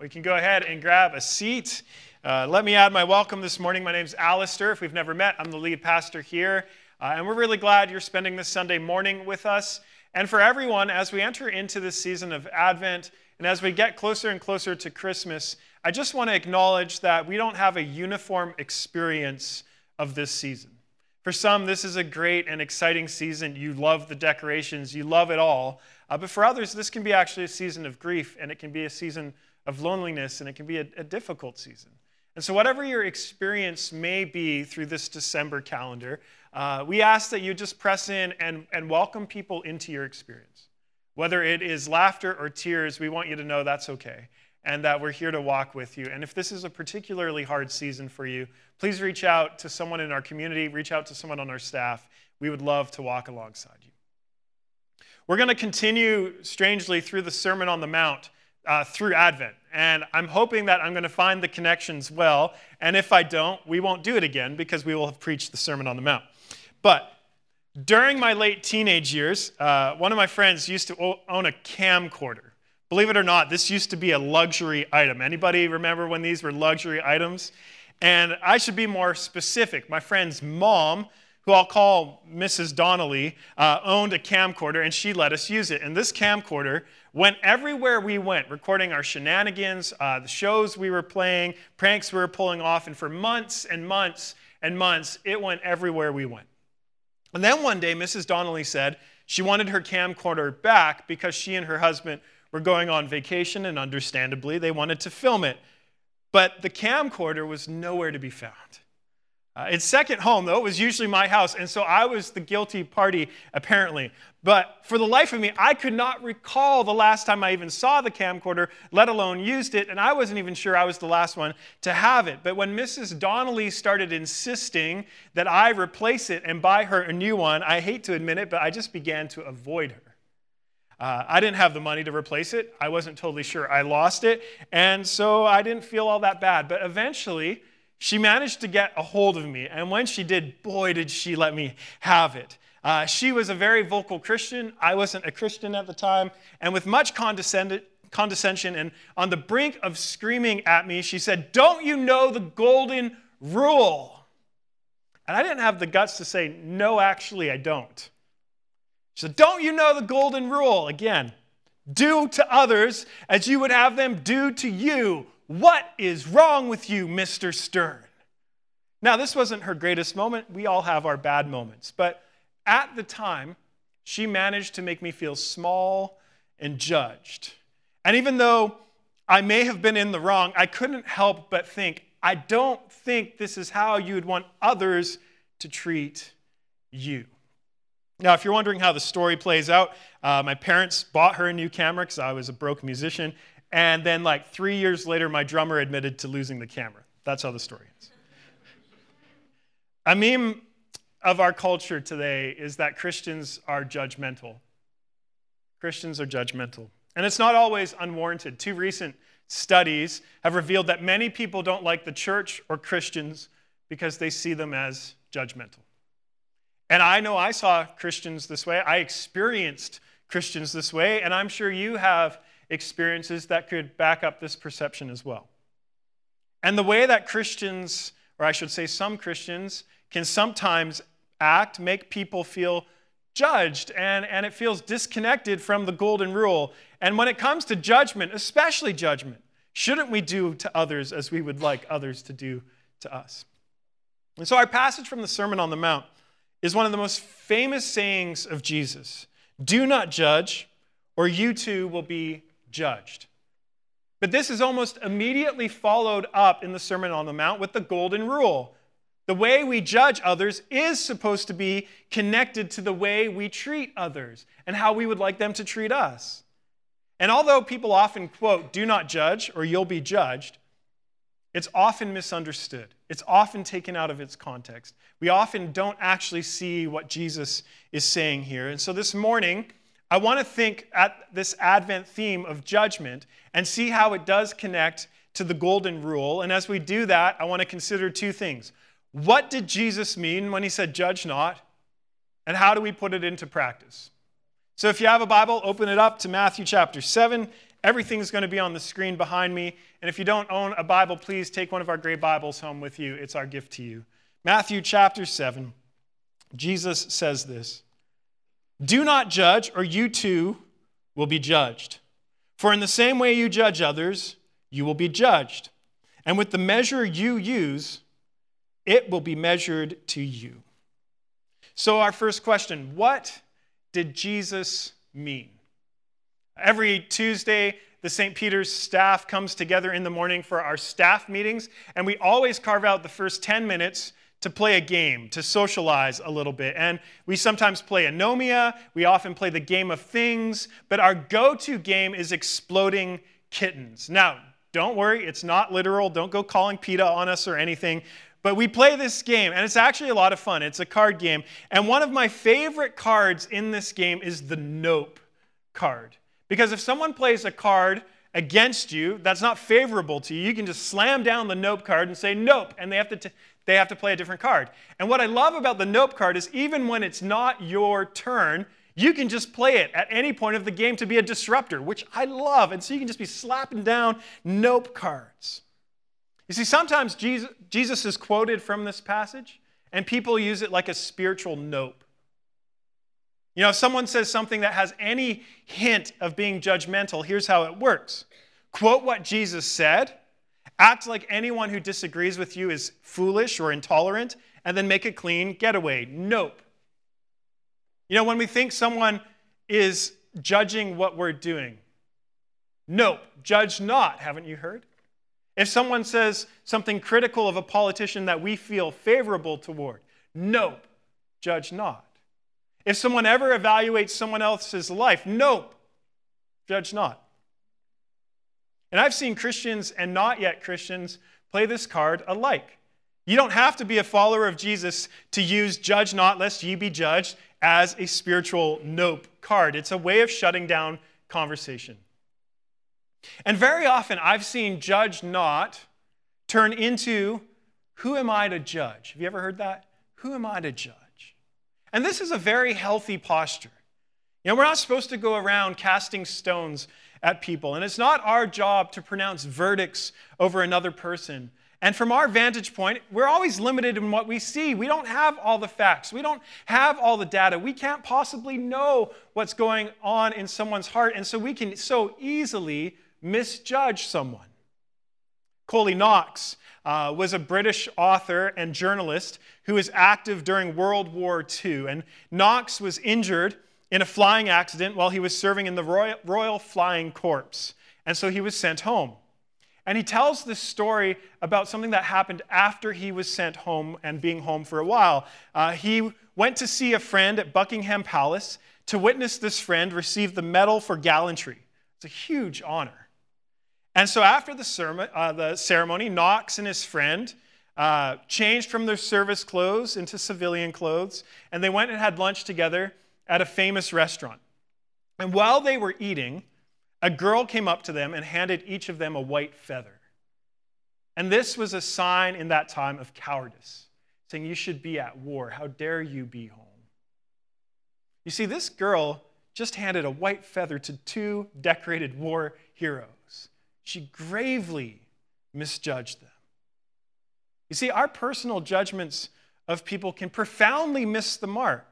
We can go ahead and grab a seat. Uh, let me add my welcome this morning. My name's is Alistair. If we've never met, I'm the lead pastor here. Uh, and we're really glad you're spending this Sunday morning with us. And for everyone, as we enter into this season of Advent and as we get closer and closer to Christmas, I just want to acknowledge that we don't have a uniform experience of this season. For some, this is a great and exciting season. You love the decorations, you love it all. Uh, but for others, this can be actually a season of grief, and it can be a season of loneliness, and it can be a, a difficult season. And so, whatever your experience may be through this December calendar, uh, we ask that you just press in and, and welcome people into your experience. Whether it is laughter or tears, we want you to know that's okay and that we're here to walk with you. And if this is a particularly hard season for you, please reach out to someone in our community, reach out to someone on our staff. We would love to walk alongside you. We're going to continue strangely through the Sermon on the Mount uh, through Advent. And I'm hoping that I'm going to find the connections well. And if I don't, we won't do it again because we will have preached the Sermon on the Mount. But during my late teenage years, uh, one of my friends used to own a camcorder. Believe it or not, this used to be a luxury item. Anybody remember when these were luxury items? And I should be more specific. My friend's mom, who I'll call Mrs. Donnelly, uh, owned a camcorder and she let us use it. And this camcorder went everywhere we went, recording our shenanigans, uh, the shows we were playing, pranks we were pulling off. And for months and months and months, it went everywhere we went. And then one day, Mrs. Donnelly said she wanted her camcorder back because she and her husband were going on vacation, and understandably, they wanted to film it. But the camcorder was nowhere to be found. Uh, its second home, though, was usually my house, and so I was the guilty party, apparently. But for the life of me, I could not recall the last time I even saw the camcorder, let alone used it, and I wasn't even sure I was the last one to have it. But when Mrs. Donnelly started insisting that I replace it and buy her a new one, I hate to admit it, but I just began to avoid her. Uh, I didn't have the money to replace it. I wasn't totally sure I lost it. And so I didn't feel all that bad. But eventually, she managed to get a hold of me. And when she did, boy, did she let me have it. Uh, she was a very vocal Christian. I wasn't a Christian at the time. And with much condescension and on the brink of screaming at me, she said, Don't you know the golden rule? And I didn't have the guts to say, No, actually, I don't. She said, Don't you know the golden rule? Again, do to others as you would have them do to you. What is wrong with you, Mr. Stern? Now, this wasn't her greatest moment. We all have our bad moments. But at the time, she managed to make me feel small and judged. And even though I may have been in the wrong, I couldn't help but think, I don't think this is how you would want others to treat you. Now, if you're wondering how the story plays out, uh, my parents bought her a new camera because I was a broke musician. And then, like three years later, my drummer admitted to losing the camera. That's how the story ends. a meme of our culture today is that Christians are judgmental. Christians are judgmental. And it's not always unwarranted. Two recent studies have revealed that many people don't like the church or Christians because they see them as judgmental. And I know I saw Christians this way. I experienced Christians this way, and I'm sure you have experiences that could back up this perception as well. And the way that Christians, or I should say some Christians, can sometimes act, make people feel judged, and, and it feels disconnected from the golden rule. And when it comes to judgment, especially judgment, shouldn't we do to others as we would like others to do to us? And so, our passage from the Sermon on the Mount is one of the most famous sayings of Jesus Do not judge, or you too will be judged. But this is almost immediately followed up in the Sermon on the Mount with the golden rule. The way we judge others is supposed to be connected to the way we treat others and how we would like them to treat us. And although people often quote, do not judge or you'll be judged, it's often misunderstood. It's often taken out of its context. We often don't actually see what Jesus is saying here. And so this morning, I want to think at this Advent theme of judgment and see how it does connect to the golden rule. And as we do that, I want to consider two things. What did Jesus mean when he said, judge not? And how do we put it into practice? So if you have a Bible, open it up to Matthew chapter 7, Everything's going to be on the screen behind me. And if you don't own a Bible, please take one of our great Bibles home with you. It's our gift to you. Matthew chapter 7, Jesus says this Do not judge, or you too will be judged. For in the same way you judge others, you will be judged. And with the measure you use, it will be measured to you. So, our first question what did Jesus mean? Every Tuesday, the St. Peter's staff comes together in the morning for our staff meetings, and we always carve out the first 10 minutes to play a game, to socialize a little bit. And we sometimes play Anomia, we often play the game of things, but our go to game is exploding kittens. Now, don't worry, it's not literal. Don't go calling PETA on us or anything. But we play this game, and it's actually a lot of fun. It's a card game. And one of my favorite cards in this game is the Nope card. Because if someone plays a card against you that's not favorable to you, you can just slam down the Nope card and say Nope, and they have to, t- they have to play a different card. And what I love about the Nope card is even when it's not your turn, you can just play it at any point of the game to be a disruptor, which I love. And so you can just be slapping down Nope cards. You see, sometimes Jesus, is quoted from this passage, and people use it like a spiritual nope. You know, if someone says something that has any hint of being judgmental, here's how it works quote what Jesus said, act like anyone who disagrees with you is foolish or intolerant, and then make a clean getaway. Nope. You know, when we think someone is judging what we're doing, nope, judge not, haven't you heard? If someone says something critical of a politician that we feel favorable toward, nope, judge not. If someone ever evaluates someone else's life, nope, judge not. And I've seen Christians and not yet Christians play this card alike. You don't have to be a follower of Jesus to use judge not lest ye be judged as a spiritual nope card. It's a way of shutting down conversation. And very often I've seen judge not turn into who am I to judge? Have you ever heard that? Who am I to judge? And this is a very healthy posture. You know, we're not supposed to go around casting stones at people, and it's not our job to pronounce verdicts over another person. And from our vantage point, we're always limited in what we see. We don't have all the facts. We don't have all the data. We can't possibly know what's going on in someone's heart. And so we can so easily misjudge someone. Collie Knox uh, was a British author and journalist who was active during World War II. And Knox was injured in a flying accident while he was serving in the Royal, Royal Flying Corps. And so he was sent home. And he tells this story about something that happened after he was sent home and being home for a while. Uh, he went to see a friend at Buckingham Palace to witness this friend receive the Medal for Gallantry. It's a huge honor. And so after the, sermon, uh, the ceremony, Knox and his friend uh, changed from their service clothes into civilian clothes, and they went and had lunch together at a famous restaurant. And while they were eating, a girl came up to them and handed each of them a white feather. And this was a sign in that time of cowardice, saying, You should be at war. How dare you be home? You see, this girl just handed a white feather to two decorated war heroes she gravely misjudged them. You see, our personal judgments of people can profoundly miss the mark.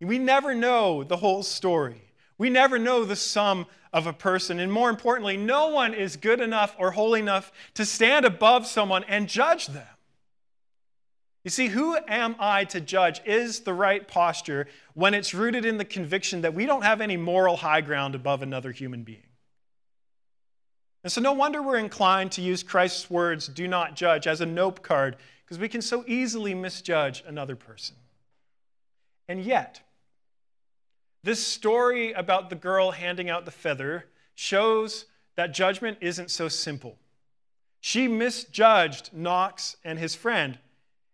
We never know the whole story. We never know the sum of a person. And more importantly, no one is good enough or holy enough to stand above someone and judge them. You see, who am I to judge is the right posture when it's rooted in the conviction that we don't have any moral high ground above another human being. And so, no wonder we're inclined to use Christ's words, do not judge, as a nope card, because we can so easily misjudge another person. And yet, this story about the girl handing out the feather shows that judgment isn't so simple. She misjudged Knox and his friend.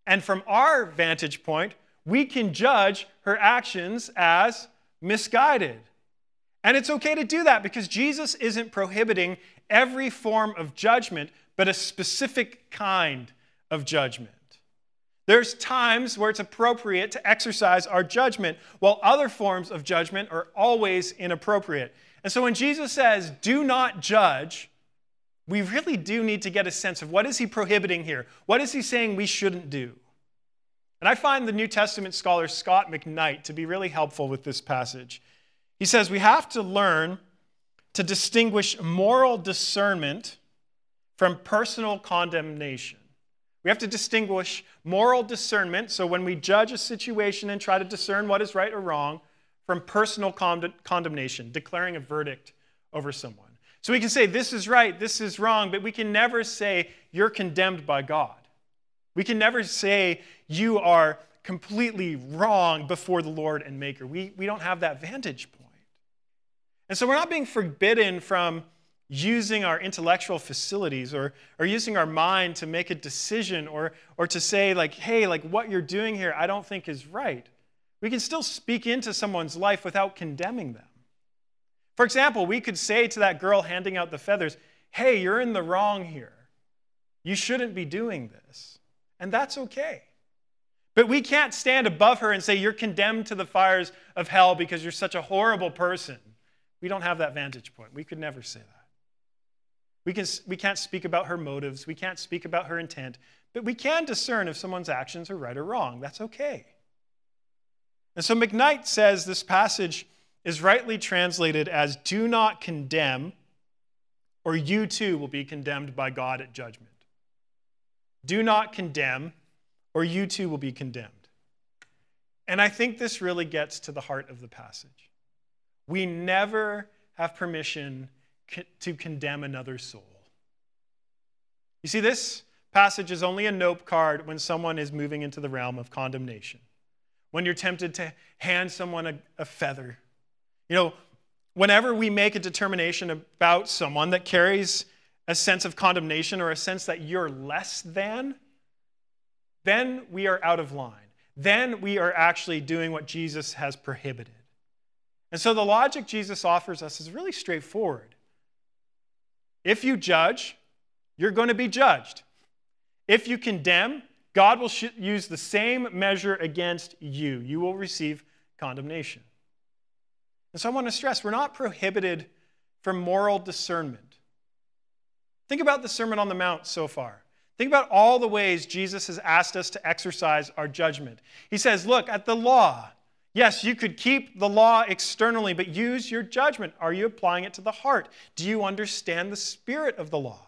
And from our vantage point, we can judge her actions as misguided. And it's okay to do that because Jesus isn't prohibiting every form of judgment, but a specific kind of judgment. There's times where it's appropriate to exercise our judgment, while other forms of judgment are always inappropriate. And so when Jesus says, do not judge, we really do need to get a sense of what is he prohibiting here? What is he saying we shouldn't do? And I find the New Testament scholar Scot McKnight to be really helpful with this passage. He says we have to learn to distinguish moral discernment from personal condemnation. We have to distinguish moral discernment, so when we judge a situation and try to discern what is right or wrong, from personal condemnation, declaring a verdict over someone. So we can say, this is right, this is wrong, but we can never say, you're condemned by God. We can never say, you are completely wrong before the Lord and Maker. We, we don't have that vantage point. And so we're not being forbidden from using our intellectual facilities or, or using our mind to make a decision or, or to say, like, hey, like what you're doing here, I don't think is right. We can still speak into someone's life without condemning them. For example, we could say to that girl handing out the feathers, hey, you're in the wrong here. You shouldn't be doing this. And that's okay. But we can't stand above her and say, You're condemned to the fires of hell because you're such a horrible person. We don't have that vantage point. We could never say that. We, can, we can't speak about her motives, we can't speak about her intent, but we can discern if someone's actions are right or wrong. That's okay. And so McKnight says this passage is rightly translated as do not condemn, or you too will be condemned by God at judgment. Do not condemn, or you too will be condemned. And I think this really gets to the heart of the passage. We never have permission to condemn another soul. You see, this passage is only a nope card when someone is moving into the realm of condemnation. When you're tempted to hand someone a, a feather. You know, whenever we make a determination about someone that carries a sense of condemnation or a sense that you're less than, then we are out of line. Then we are actually doing what Jesus has prohibited. And so the logic Jesus offers us is really straightforward. If you judge, you're going to be judged. If you condemn, God will use the same measure against you. You will receive condemnation. And so I want to stress we're not prohibited from moral discernment. Think about the Sermon on the Mount so far. Think about all the ways Jesus has asked us to exercise our judgment. He says, Look at the law. Yes, you could keep the law externally, but use your judgment. Are you applying it to the heart? Do you understand the spirit of the law?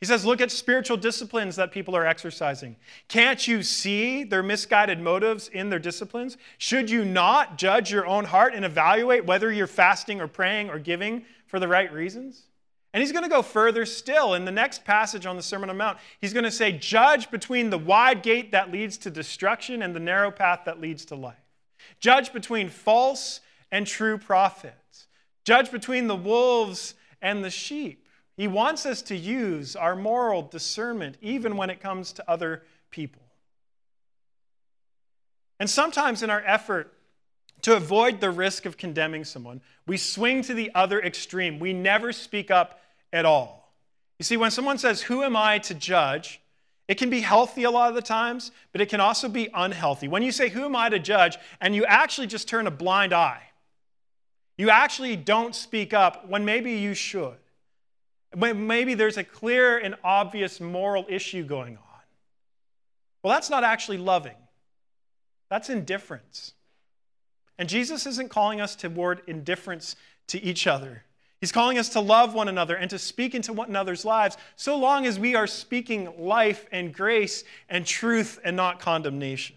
He says, look at spiritual disciplines that people are exercising. Can't you see their misguided motives in their disciplines? Should you not judge your own heart and evaluate whether you're fasting or praying or giving for the right reasons? And he's going to go further still. In the next passage on the Sermon on the Mount, he's going to say, Judge between the wide gate that leads to destruction and the narrow path that leads to life. Judge between false and true prophets. Judge between the wolves and the sheep. He wants us to use our moral discernment even when it comes to other people. And sometimes, in our effort to avoid the risk of condemning someone, we swing to the other extreme. We never speak up at all. You see, when someone says, Who am I to judge? It can be healthy a lot of the times, but it can also be unhealthy. When you say, Who am I to judge? and you actually just turn a blind eye, you actually don't speak up when maybe you should. When maybe there's a clear and obvious moral issue going on. Well, that's not actually loving, that's indifference. And Jesus isn't calling us toward indifference to each other. He's calling us to love one another and to speak into one another's lives so long as we are speaking life and grace and truth and not condemnation.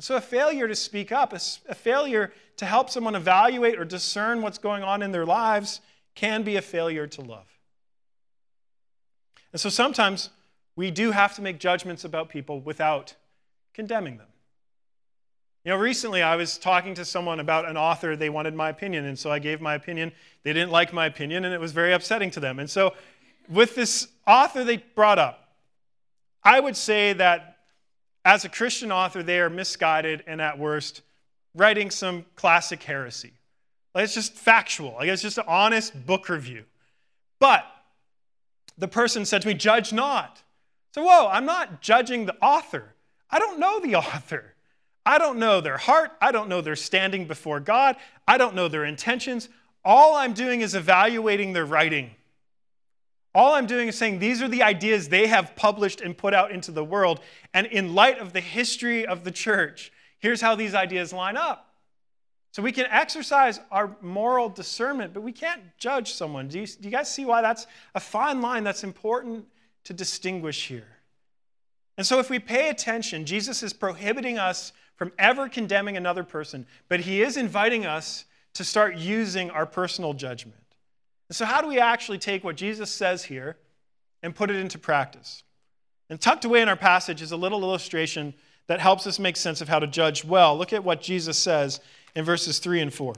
So, a failure to speak up, a failure to help someone evaluate or discern what's going on in their lives, can be a failure to love. And so sometimes we do have to make judgments about people without condemning them. You know, recently I was talking to someone about an author. They wanted my opinion, and so I gave my opinion. They didn't like my opinion, and it was very upsetting to them. And so, with this author they brought up, I would say that as a Christian author, they are misguided and at worst writing some classic heresy. Like it's just factual. Like it's just an honest book review. But the person said to me, Judge not. So, whoa, I'm not judging the author. I don't know the author. I don't know their heart. I don't know their standing before God. I don't know their intentions. all I'm doing is evaluating their writing. All I'm doing is saying these are the ideas they have published and put out into the world. And in light of the history of the church, here's how these ideas line up. So we can exercise our moral discernment, but we can't judge someone. Do you, do you guys see why that's a fine line that's important to distinguish here? And so if we pay attention, Jesus is prohibiting us from ever condemning another person, but he is inviting us to start using our personal judgment. And so, how do we actually take what Jesus says here and put it into practice? And tucked away in our passage is a little illustration that helps us make sense of how to judge well. Look at what Jesus says in verses 3 and 4.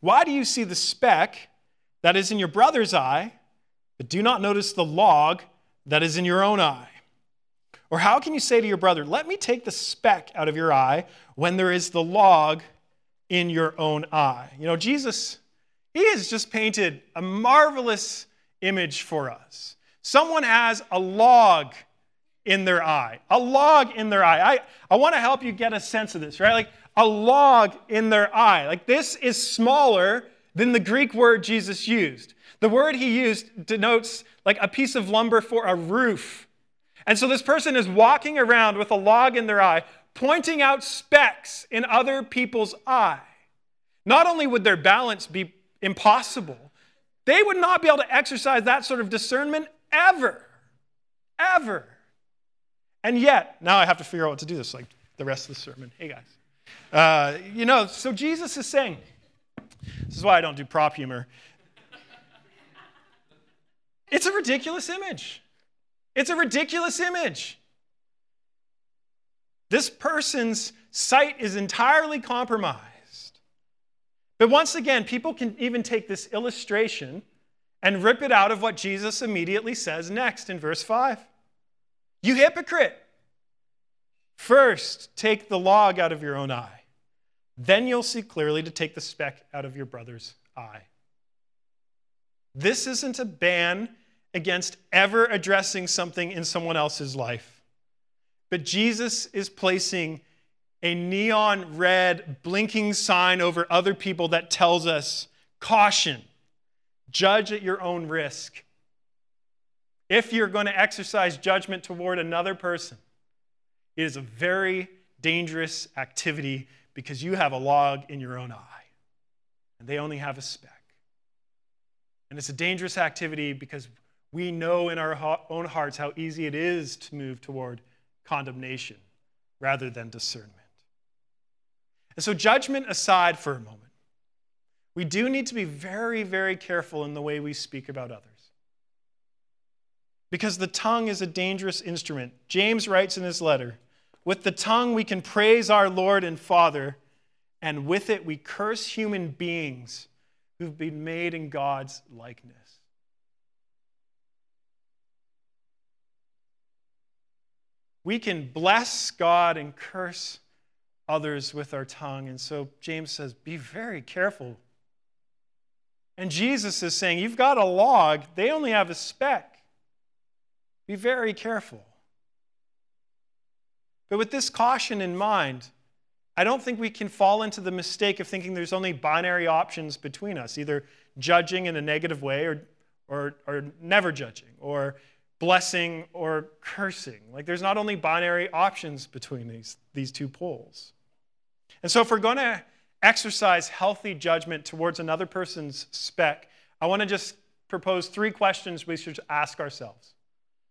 Why do you see the speck that is in your brother's eye, but do not notice the log that is in your own eye? Or how can you say to your brother, Let me take the speck out of your eye when there is the log in your own eye? You know, Jesus he has just painted a marvelous image for us. Someone has a log in their eye, a log in their eye. I, I want to help you get a sense of this, right? Like a log in their eye. Like this is smaller than the Greek word Jesus used. The word he used denotes like a piece of lumber for a roof. And so this person is walking around with a log in their eye, pointing out specks in other people's eye. Not only would their balance be impossible. They would not be able to exercise that sort of discernment ever. Ever. And yet, now I have to figure out what to do this like the rest of the sermon. Hey, guys. Uh, you know, so Jesus is saying, this is why I don't do prop humor. It's a ridiculous image. It's a ridiculous image. This person's sight is entirely compromised. But once again, people can even take this illustration and rip it out of what Jesus immediately says next in verse 5. You hypocrite! First, take the log out of your own eye. Then you'll see clearly to take the speck out of your brother's eye. This isn't a ban against ever addressing something in someone else's life. But Jesus is placing a neon red blinking sign over other people that tells us caution, judge at your own risk. If you're going to exercise judgment toward another person, it is a very dangerous activity because you have a log in your own eye and they only have a speck. And it's a dangerous activity because we know in our own hearts how easy it is to move toward condemnation rather than discernment. And so, judgment aside for a moment, we do need to be very, very careful in the way we speak about others. Because the tongue is a dangerous instrument. James writes in his letter With the tongue we can praise our Lord and Father, and with it we curse human beings who've been made in God's likeness. We can bless God and curse others with our tongue. And so James says, be very careful. And Jesus is saying, you've got a log, they only have a speck. Be very careful. But with this caution in mind, I don't think we can fall into the mistake of thinking there's only binary options between us, either judging in a negative way or, or, or never judging, or blessing or cursing. Like there's not only binary options between these, these two poles. And so, if we're going to exercise healthy judgment towards another person's speck, I want to just propose three questions we should ask ourselves.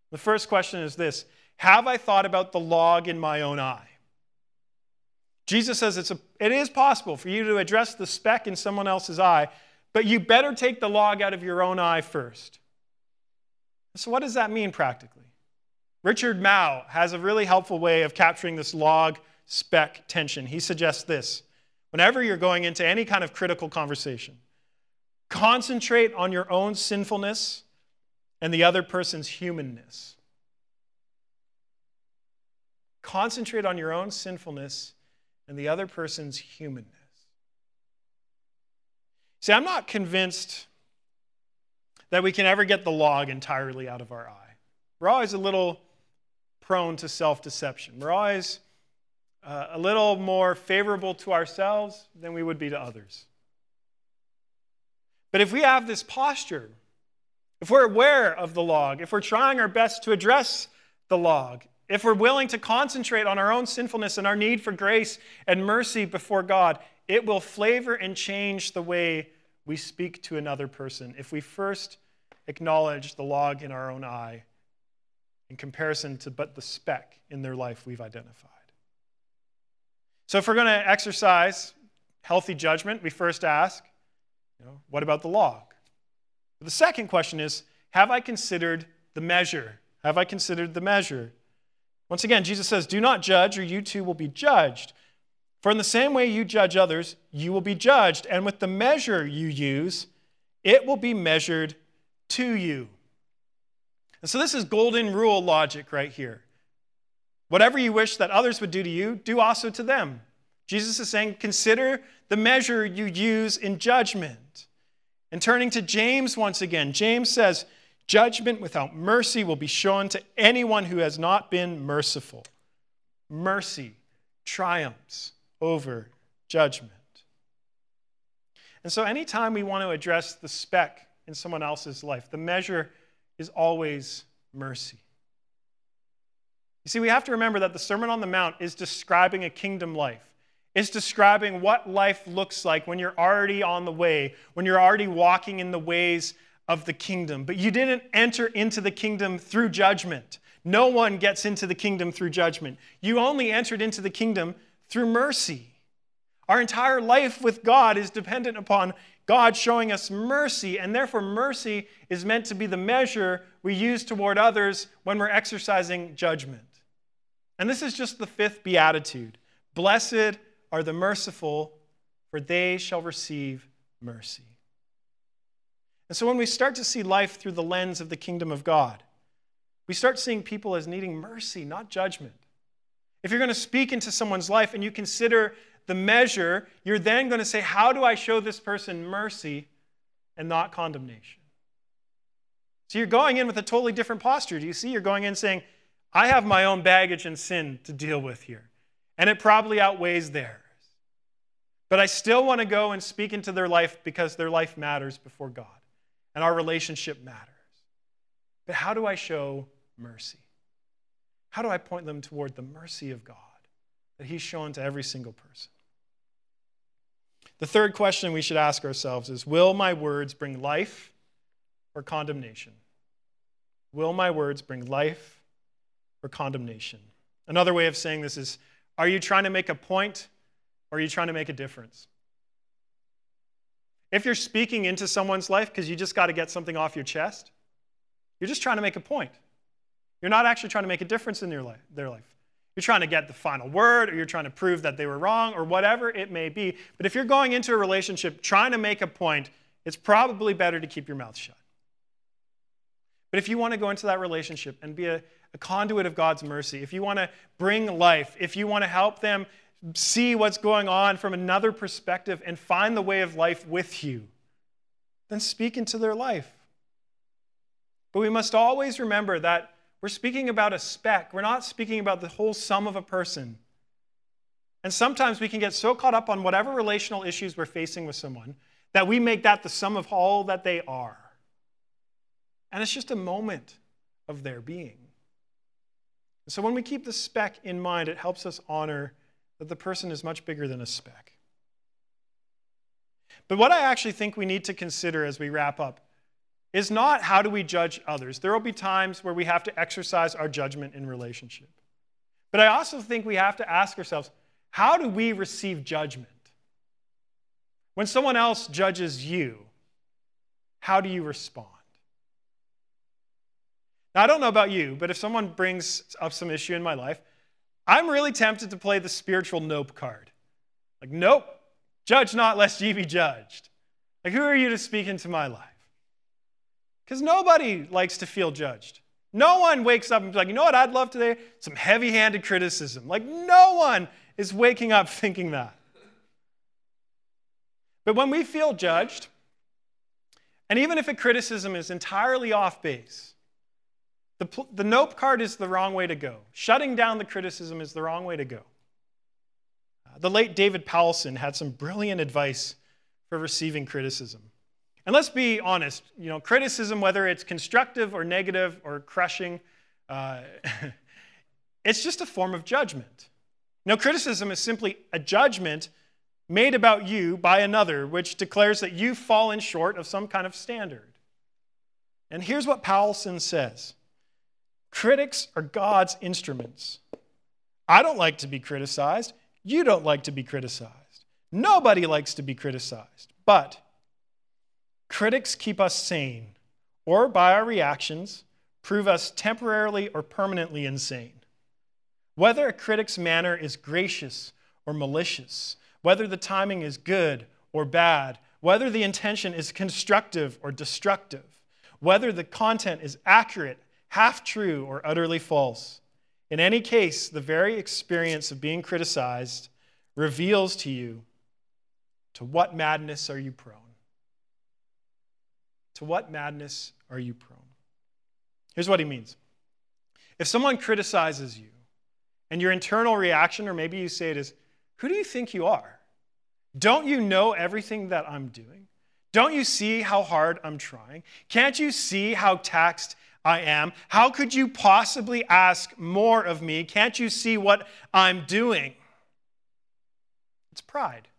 The first question is this Have I thought about the log in my own eye? Jesus says it's a, it is possible for you to address the speck in someone else's eye, but you better take the log out of your own eye first. So, what does that mean practically? Richard Mouw has a really helpful way of capturing this log speck tension. He suggests this whenever you're going into any kind of critical conversation, concentrate on your own sinfulness and the other person's humanness. Concentrate on your own sinfulness and the other person's humanness. See, I'm not convinced that we can ever get the log entirely out of our eye. We're always a little prone to self deception. We're always uh, a little more favorable to ourselves than we would be to others. But if we have this posture, if we're aware of the log, if we're trying our best to address the log, if we're willing to concentrate on our own sinfulness and our need for grace and mercy before God, it will flavor and change the way we speak to another person if we first acknowledge the log in our own eye in comparison to but the speck in their life we've identified. So, if we're going to exercise healthy judgment, we first ask, you know, what about the log? The second question is, have I considered the measure? Have I considered the measure? Once again, Jesus says, Do not judge, or you too will be judged. For in the same way you judge others, you will be judged. And with the measure you use, it will be measured to you. And so this is golden rule logic right here. Whatever you wish that others would do to you, do also to them. Jesus is saying, consider the measure you use in judgment. And turning to James once again, James says, Judgment without mercy will be shown to anyone who has not been merciful. Mercy triumphs over judgment. And so, anytime we want to address the speck in someone else's life, the measure is always mercy. You see, we have to remember that the Sermon on the Mount is describing a kingdom life. It's describing what life looks like when you're already on the way, when you're already walking in the ways of the kingdom. But you didn't enter into the kingdom through judgment. No one gets into the kingdom through judgment. You only entered into the kingdom through mercy. Our entire life with God is dependent upon God showing us mercy, and therefore, mercy is meant to be the measure we use toward others when we're exercising judgment. And this is just the fifth beatitude Blessed are the merciful, for they shall receive mercy. And so, when we start to see life through the lens of the kingdom of God, we start seeing people as needing mercy, not judgment. If you're going to speak into someone's life and you consider the measure, you're then going to say, How do I show this person mercy and not condemnation? So you're going in with a totally different posture. Do you see? You're going in saying, I have my own baggage and sin to deal with here, and it probably outweighs theirs. But I still want to go and speak into their life because their life matters before God, and our relationship matters. But how do I show mercy? How do I point them toward the mercy of God? that He's shown to every single person. The third question we should ask ourselves is Will my words bring life or condemnation? Will my words bring life or condemnation? Another way of saying this is Are you trying to make a point or are you trying to make a difference? If you're speaking into someone's life because you just got to get something off your chest, you're just trying to make a point. You're not actually trying to make a difference in their life. Their life. You're trying to get the final word, or you're trying to prove that they were wrong, or whatever it may be. But if you're going into a relationship trying to make a point, it's probably better to keep your mouth shut. But if you want to go into that relationship and be a, a conduit of God's mercy, if you want to bring life, if you want to help them see what's going on from another perspective and find the way of life with you, then speak into their life. But we must always remember that we're speaking about a speck. We're not speaking about the whole sum of a person. And sometimes we can get so caught up on whatever relational issues we're facing with someone that we make that the sum of all that they are. And it's just a moment of their being. So when we keep the speck in mind, it helps us honor that the person is much bigger than a speck. But what I actually think we need to consider as we wrap up is not how do we judge others. There will be times where we have to exercise our judgment in relationship. But I also think we have to ask ourselves how do we receive judgment? When someone else judges you, how do you respond? Now, I don't know about you, but if someone brings up some issue in my life, I'm really tempted to play the spiritual nope card. Like, nope, judge not lest ye be judged. Like, who are you to speak into my life? Because nobody likes to feel judged. No one wakes up and be like, you know what I'd love today? Some heavy handed criticism. Like, no one is waking up thinking that. But when we feel judged, and even if a criticism is entirely off base, the, the nope card is the wrong way to go. Shutting down the criticism is the wrong way to go. Uh, the late David Powlison had some brilliant advice for receiving criticism. And let's be honest, you know, criticism, whether it's constructive or negative or crushing, uh, it's just a form of judgment. Now, criticism is simply a judgment made about you by another, which declares that you've fallen short of some kind of standard. And here's what Powlison says Critics are God's instruments. I don't like to be criticized. You don't like to be criticized. Nobody likes to be criticized. But critics keep us sane, or by our reactions, prove us temporarily or permanently insane. Whether a critic's manner is gracious or malicious, whether the timing is good or bad, whether the intention is constructive or destructive, whether the content is accurate, half true, or utterly false. In any case, the very experience of being criticized reveals to you to what madness are you prone? To what madness are you prone? Here's what he means. If someone criticizes you, and your internal reaction, or maybe you say it is, Who do you think you are? Don't you know everything that I'm doing? Don't you see how hard I'm trying? Can't you see how taxed I am? How could you possibly ask more of me? Can't you see what I'm doing? It's pride.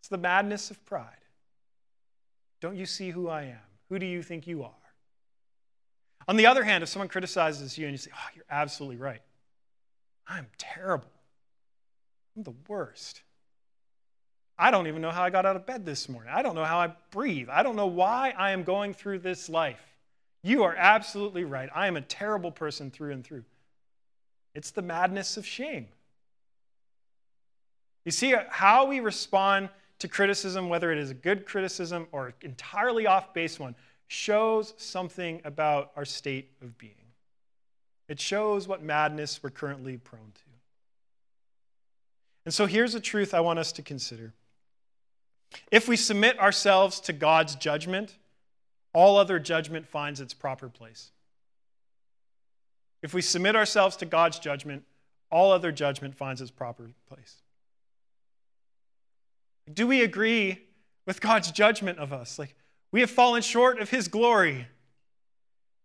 It's the madness of pride. Don't you see who I am? Who do you think you are? On the other hand, if someone criticizes you and you say, Oh, you're absolutely right, I'm terrible, I'm the worst. I don't even know how I got out of bed this morning. I don't know how I breathe. I don't know why I am going through this life. You are absolutely right. I am a terrible person through and through. It's the madness of shame. You see uh, how we respond to criticism, whether it is a good criticism or entirely off base one, shows something about our state of being. It shows what madness we're currently prone to. And so here's a truth I want us to consider if we submit ourselves to God's judgment, all other judgment finds its proper place. If we submit ourselves to God's judgment, all other judgment finds its proper place. Do we agree with God's judgment of us? Like, we have fallen short of His glory.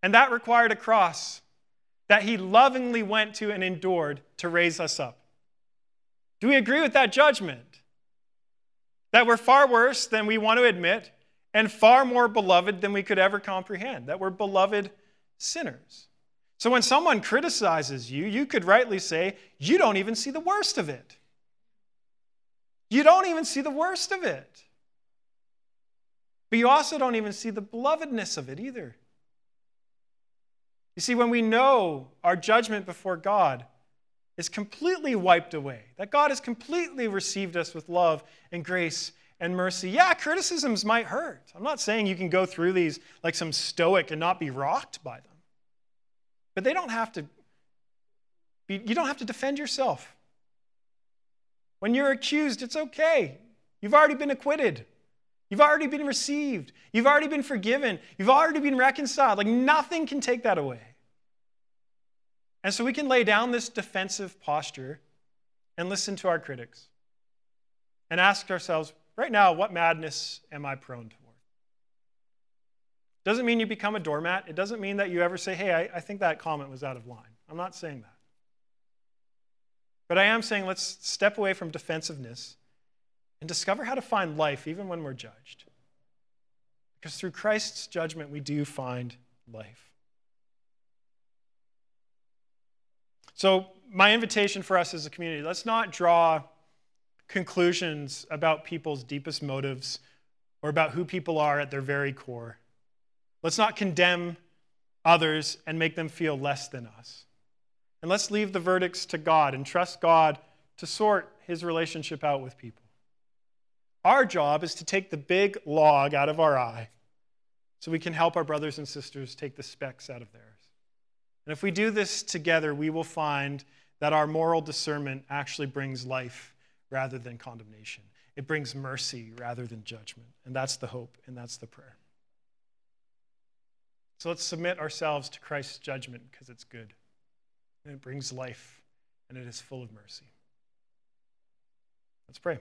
And that required a cross that He lovingly went to and endured to raise us up. Do we agree with that judgment? that we're far worse than we want to admit and far more beloved than we could ever comprehend, that we're beloved sinners. So when someone criticizes you, you could rightly say, You don't even see the worst of it. You don't even see the worst of it. But you also don't even see the belovedness of it either. You see, when we know our judgment before God, is completely wiped away, that God has completely received us with love and grace and mercy. Yeah, criticisms might hurt. I'm not saying you can go through these like some stoic and not be rocked by them. But they don't have to be, you don't have to defend yourself. When you're accused, it's okay. You've already been acquitted. You've already been received. You've already been forgiven. You've already been reconciled. Like nothing can take that away. And so we can lay down this defensive posture and listen to our critics and ask ourselves right now, what madness am I prone toward? Doesn't mean you become a doormat. It doesn't mean that you ever say, hey, I, I think that comment was out of line. I'm not saying that. But I am saying let's step away from defensiveness and discover how to find life even when we're judged. Because through Christ's judgment, we do find life. So, my invitation for us as a community let's not draw conclusions about people's deepest motives or about who people are at their very core. Let's not condemn others and make them feel less than us. And let's leave the verdicts to God and trust God to sort his relationship out with people. Our job is to take the big log out of our eye so we can help our brothers and sisters take the specks out of theirs. And if we do this together, we will find that our moral discernment actually brings life rather than condemnation. It brings mercy rather than judgment. And that's the hope, and that's the prayer. So let's submit ourselves to Christ's judgment because it's good, and it brings life, and it is full of mercy. Let's pray.